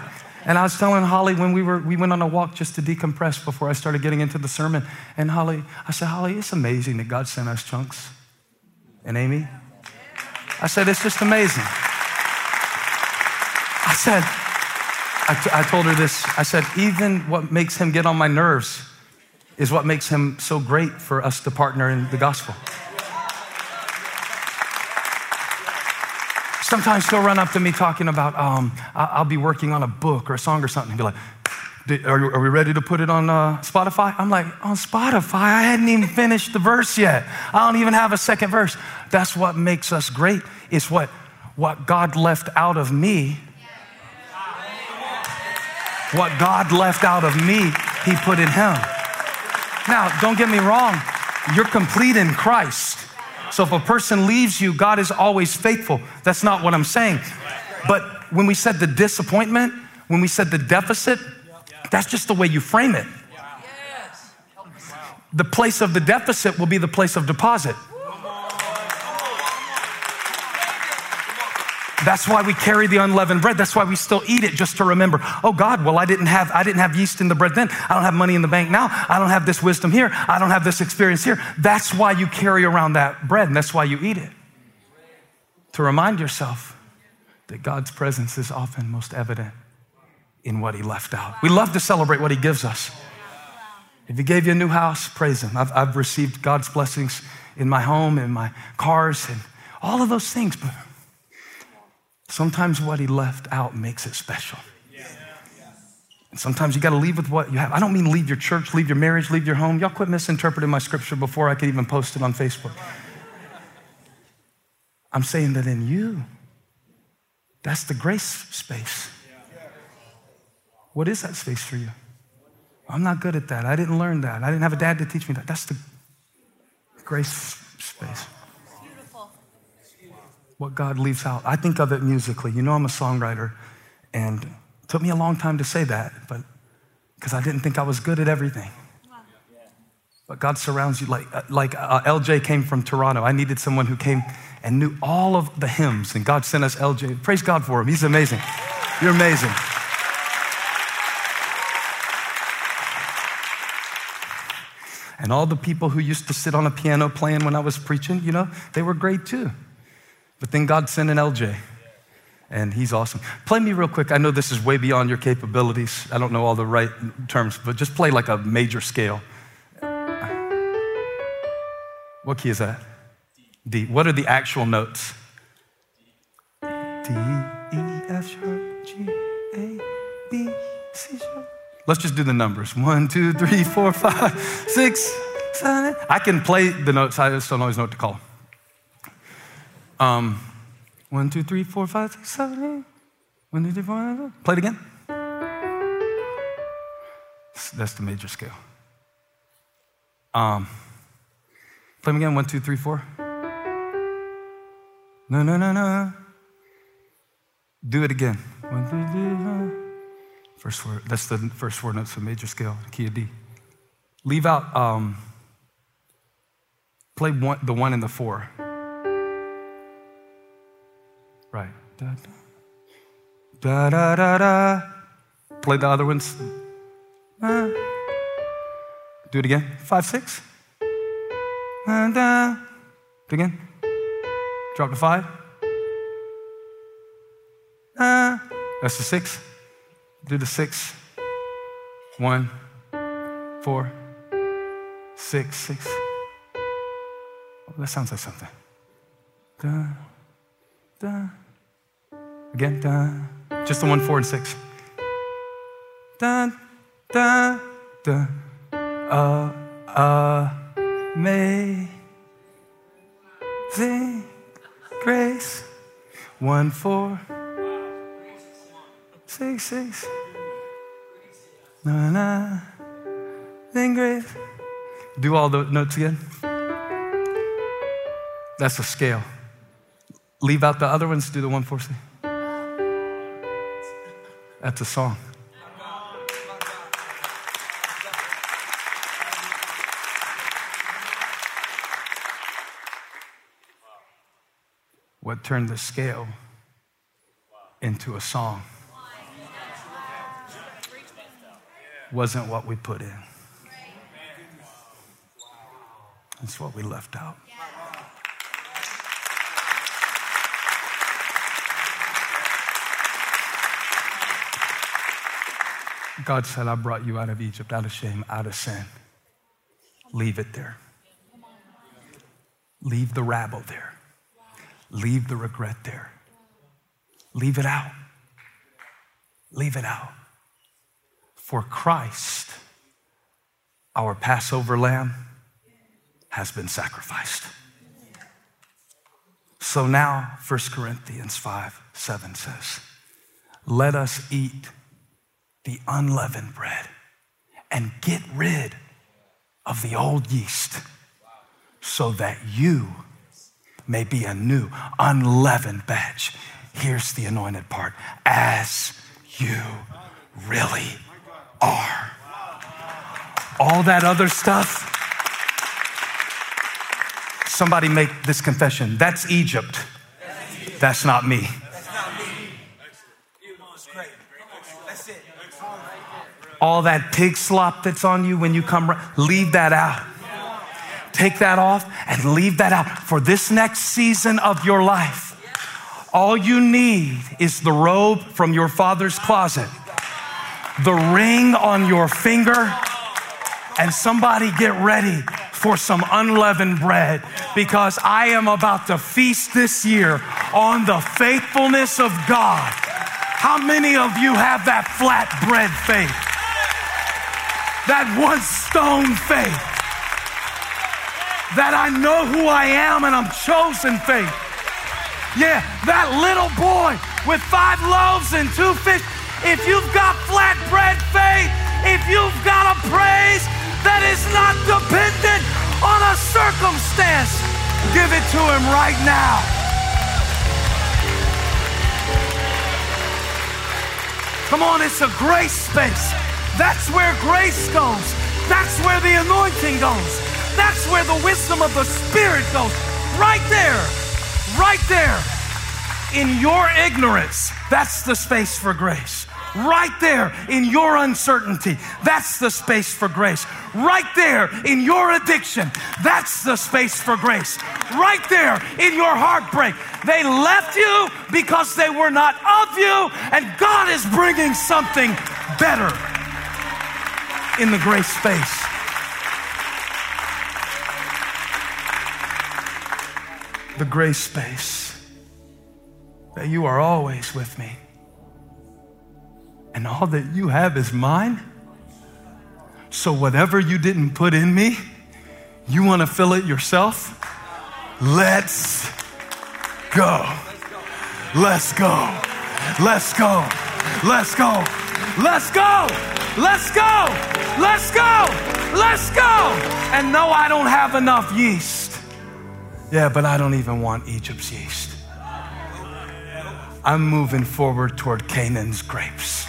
And I was telling Holly when we were we went on a walk just to decompress before I started getting into the sermon. And Holly, I said, Holly, it's amazing that God sent us chunks. And Amy, I said, it's just amazing. I said, I, t- I told her this. I said, even what makes him get on my nerves is what makes him so great for us to partner in the gospel. Sometimes he'll run up to me talking about, um, I'll be working on a book or a song or something. He'll be like, are, are we ready to put it on uh, Spotify? I'm like, on Spotify? I hadn't even finished the verse yet. I don't even have a second verse. That's what makes us great. It's what, what God left out of me what God left out of me, He put in Him. Now, don't get me wrong, you're complete in Christ. So if a person leaves you, God is always faithful. That's not what I'm saying. But when we said the disappointment, when we said the deficit, that's just the way you frame it. The place of the deficit will be the place of deposit. That's why we carry the unleavened bread. That's why we still eat it just to remember, oh God, well, I didn't have, I didn't have yeast in the bread then. I don't have money in the bank now. I don't have this wisdom here. I don't have this experience here. That's why you carry around that bread and that's why you eat it. To remind yourself that God's presence is often most evident in what he left out. We love to celebrate what he gives us. If he gave you a new house, praise him. I've, I've received God's blessings in my home, in my cars, and all of those things, but Sometimes what he left out makes it special. And sometimes you got to leave with what you have. I don't mean leave your church, leave your marriage, leave your home. Y'all quit misinterpreting my scripture before I could even post it on Facebook. I'm saying that in you, that's the grace space. What is that space for you? I'm not good at that. I didn't learn that. I didn't have a dad to teach me that. That's the grace space what God leaves out. I think of it musically. You know, I'm a songwriter, and it took me a long time to say that, but because I didn't think I was good at everything. But God surrounds you like, uh, like uh, LJ came from Toronto. I needed someone who came and knew all of the hymns, and God sent us LJ. Praise God for him. He's amazing. You're amazing. And all the people who used to sit on a piano playing when I was preaching, you know, they were great too. But then God sent an LJ, and he's awesome. Play me real quick. I know this is way beyond your capabilities. I don't know all the right terms, but just play like a major scale. What key is that? D. What are the actual notes? D, E, F sharp, G, A, B, C sharp. Let's just do the numbers. One, two, three, four, five, six, seven. I can play the notes, I just don't always know what to call. Um, one, two, three, four, five, six, seven, eight. One, two, three, four, five. Play it again. That's the major scale. Um, play them again. One, two, three, four. No, no, no, no. Do it again. One, two, three, four. First four, that's the first four notes of major scale, key of D. Leave out, um, play one, the one and the four. Right. Da, da, da, da, da. Play the other ones. Do it again. Five, six. Da. Do it again. Drop to five. Uh, that's the six. Do the six. One, four, six, six. Oh, that sounds like something. Da, da. Again, da. Just the one, four, and six. Da, da, da. Uh, uh, may. Sing grace. One, four six, six. Na na. Then grace. Do all the notes again. That's a scale. Leave out the other ones, do the one, four, six. That's a song. What turned the scale into a song? wasn't what we put in. It's what we left out. God said, I brought you out of Egypt, out of shame, out of sin. Leave it there. Leave the rabble there. Leave the regret there. Leave it out. Leave it out. For Christ, our Passover lamb, has been sacrificed. So now, 1 Corinthians 5 7 says, Let us eat the unleavened bread and get rid of the old yeast so that you may be a new unleavened batch. Here's the anointed part as you really are. All that other stuff, somebody make this confession. That's Egypt. That's not me. All that pig slop that's on you when you come, leave that out. Take that off and leave that out for this next season of your life. All you need is the robe from your father's closet the ring on your finger, and somebody get ready for some unleavened bread because I am about to feast this year on the faithfulness of God. How many of you have that flat bread faith? That one stone faith? That I know who I am and I'm chosen faith? Yeah, that little boy with five loaves and two fish if you've got flatbread faith, if you've got a praise that is not dependent on a circumstance, give it to Him right now. Come on, it's a grace space. That's where grace goes. That's where the anointing goes. That's where the wisdom of the Spirit goes. Right there, right there. In your ignorance, that's the space for grace. Right there in your uncertainty, that's the space for grace. Right there in your addiction, that's the space for grace. Right there in your heartbreak, they left you because they were not of you, and God is bringing something better in the grace space. The grace space that you are always with me and all that you have is mine. So, whatever you didn't put in me, you want to fill it yourself? Let's go. Let's go. Let's go. Let's go. Let's go. Let's go. Let's go. Let's go. Let's go. And no, I don't have enough yeast. Yeah, but I don't even want Egypt's yeast. I'm moving forward toward Canaan's grapes.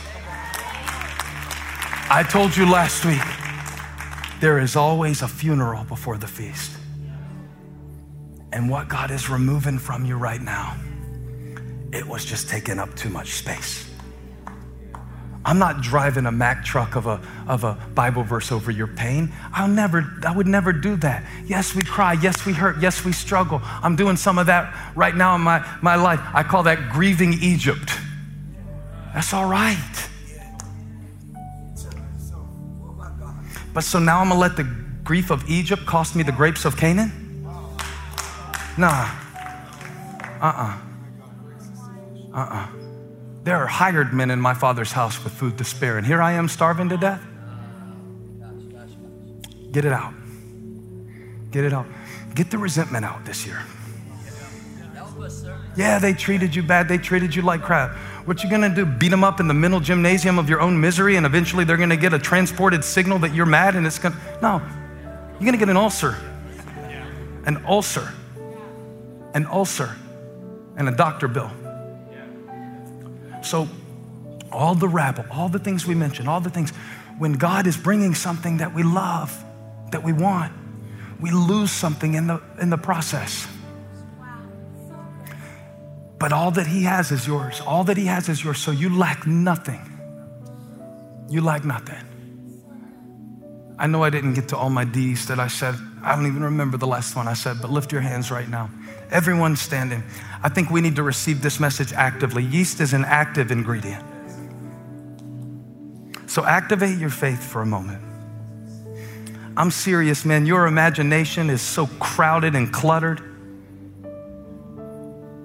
I told you last week, there is always a funeral before the feast. And what God is removing from you right now, it was just taking up too much space. I'm not driving a Mack truck of a, of a Bible verse over your pain. I'll never, I would never do that. Yes, we cry. Yes, we hurt. Yes, we struggle. I'm doing some of that right now in my, my life. I call that grieving Egypt. That's all right. But so now I'm gonna let the grief of Egypt cost me the grapes of Canaan? Nah. Uh uh-uh. uh. Uh uh. There are hired men in my father's house with food to spare, and here I am starving to death. Get it out. Get it out. Get the resentment out this year. Yeah, they treated you bad. They treated you like crap. What you gonna do? Beat them up in the mental gymnasium of your own misery, and eventually they're gonna get a transported signal that you're mad, and it's gonna. No, you're gonna get an ulcer. An ulcer. An ulcer. And a doctor bill. So, all the rabble, all the things we mentioned, all the things, when God is bringing something that we love, that we want, we lose something in the, in the process. But all that He has is yours. All that He has is yours. So you lack nothing. You lack nothing. I know I didn't get to all my D's that I said. I don't even remember the last one I said, but lift your hands right now. Everyone standing. I think we need to receive this message actively. Yeast is an active ingredient. So activate your faith for a moment. I'm serious, man. Your imagination is so crowded and cluttered.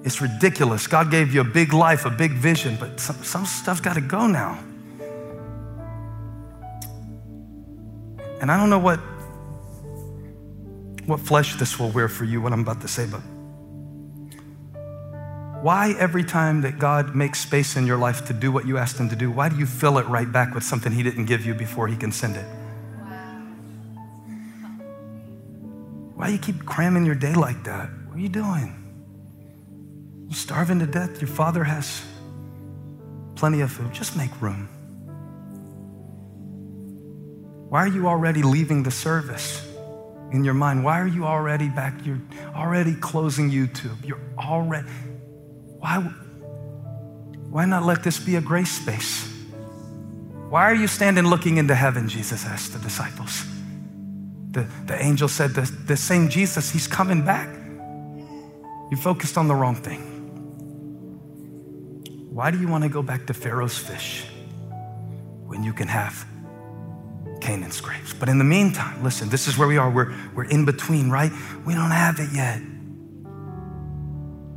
It's ridiculous. God gave you a big life, a big vision, but some, some stuff's got to go now. And I don't know what, what flesh this will wear for you, what I'm about to say, but why every time that God makes space in your life to do what you asked Him to do, why do you fill it right back with something He didn't give you before He can send it? Why do you keep cramming your day like that? What are you doing? You're starving to death. Your father has plenty of food. Just make room. Why are you already leaving the service in your mind? Why are you already back? You're already closing YouTube. You're already. Why, why not let this be a grace space? Why are you standing looking into heaven? Jesus asked the disciples. The, the angel said, the, the same Jesus, he's coming back. You focused on the wrong thing. Why do you want to go back to Pharaoh's fish when you can have Canaan's grapes? But in the meantime, listen, this is where we are. We're, we're in between, right? We don't have it yet.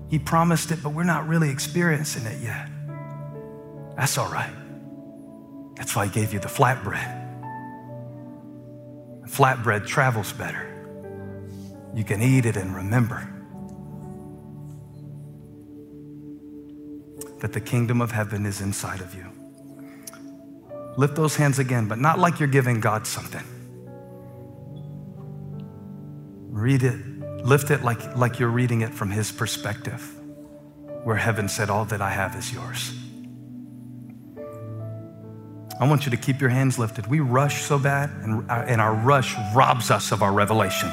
He promised it, but we're not really experiencing it yet. That's all right. That's why He gave you the flatbread. Flatbread travels better. You can eat it and remember. that the kingdom of heaven is inside of you. Lift those hands again, but not like you're giving God something. Read it, lift it like, like you're reading it from His perspective, where heaven said, All that I have is yours. I want you to keep your hands lifted. We rush so bad, and, uh, and our rush robs us of our revelation.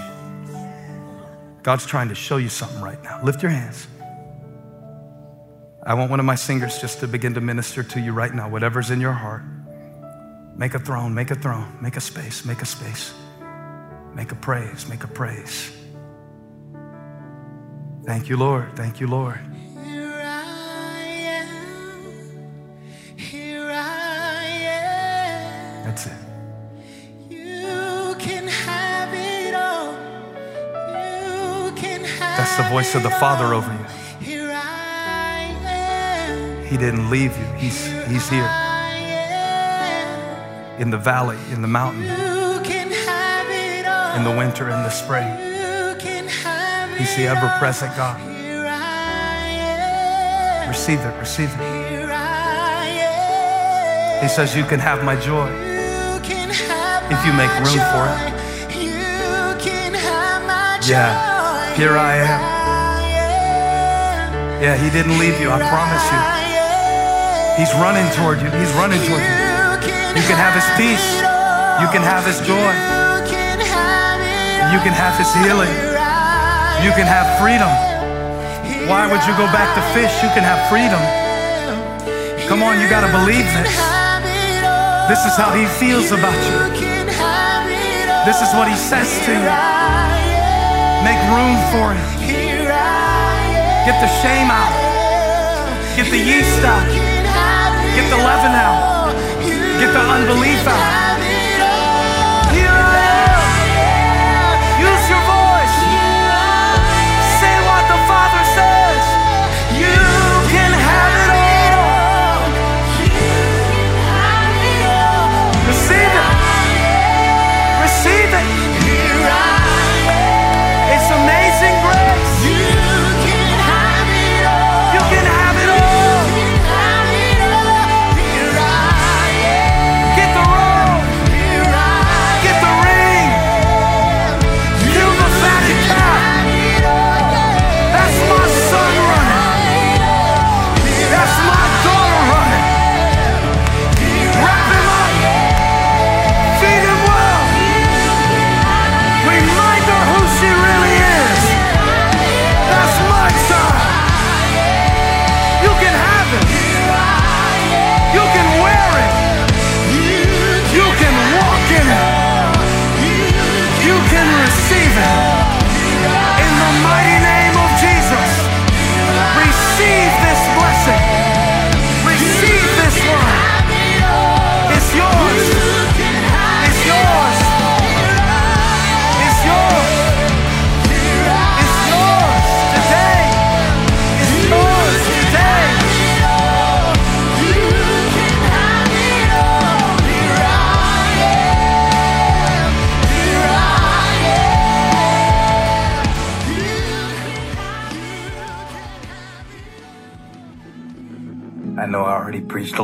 God's trying to show you something right now. Lift your hands. I want one of my singers just to begin to minister to you right now, whatever's in your heart. Make a throne, make a throne, make a space, make a space. Make a praise, make a praise. Thank you, Lord. Thank you, Lord. Here I am. Here I am. That's it. You can have it all. You can have That's the voice of the Father over you. Here I am. He didn't leave you. He's, he's here I am. in the valley, in the mountain, You can have it all. in the winter, in the spring. You can have He's the ever present God. Here I am. Receive it, receive it. Here I am. He says, You can have my joy. You can have If you make room for it. joy. You can have my Yeah. Here I am. Yeah, He didn't leave you, I promise you. He's running toward you. He's running toward you. You can have His peace. You can have His joy. You can have it You can have His healing. You can have freedom. Why would you go back to fish? You can have freedom. Come on, you got to believe this. have it all. This is how He feels about you. You can have it all. This is what He says to you. Make room for Him. Get the shame out. Get the yeast out. Get the leaven out. Get the unbelief out.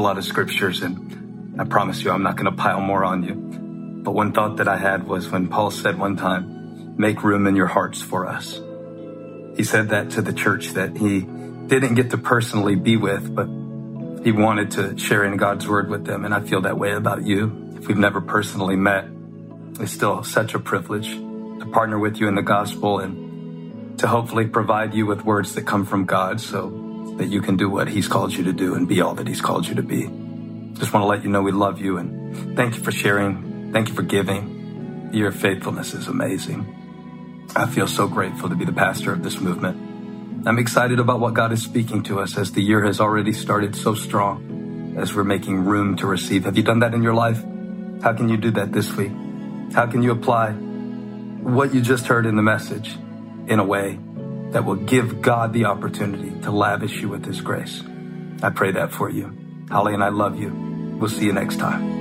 Lot of scriptures, and I promise you I'm not going to pile more on you. But one thought that I had was when Paul said one time, make room in your hearts for us. He said that to the church that he didn't get to personally be with, but he wanted to share in God's word with them. And I feel that way about you. If we've never personally met, it's still such a privilege to partner with you in the gospel and to hopefully provide you with words that come from God so that you can do what he's called you to do and be all that he's called you to be. Just want to let you know we love you and thank you for sharing. Thank you for giving. Your faithfulness is amazing. I feel so grateful to be the pastor of this movement. I'm excited about what God is speaking to us as the year has already started so strong as we're making room to receive. Have you done that in your life? How can you do that this week? How can you apply what you just heard in the message in a way that will give God the opportunity to lavish you with His grace? I pray that for you. Holly and I love you. We'll see you next time.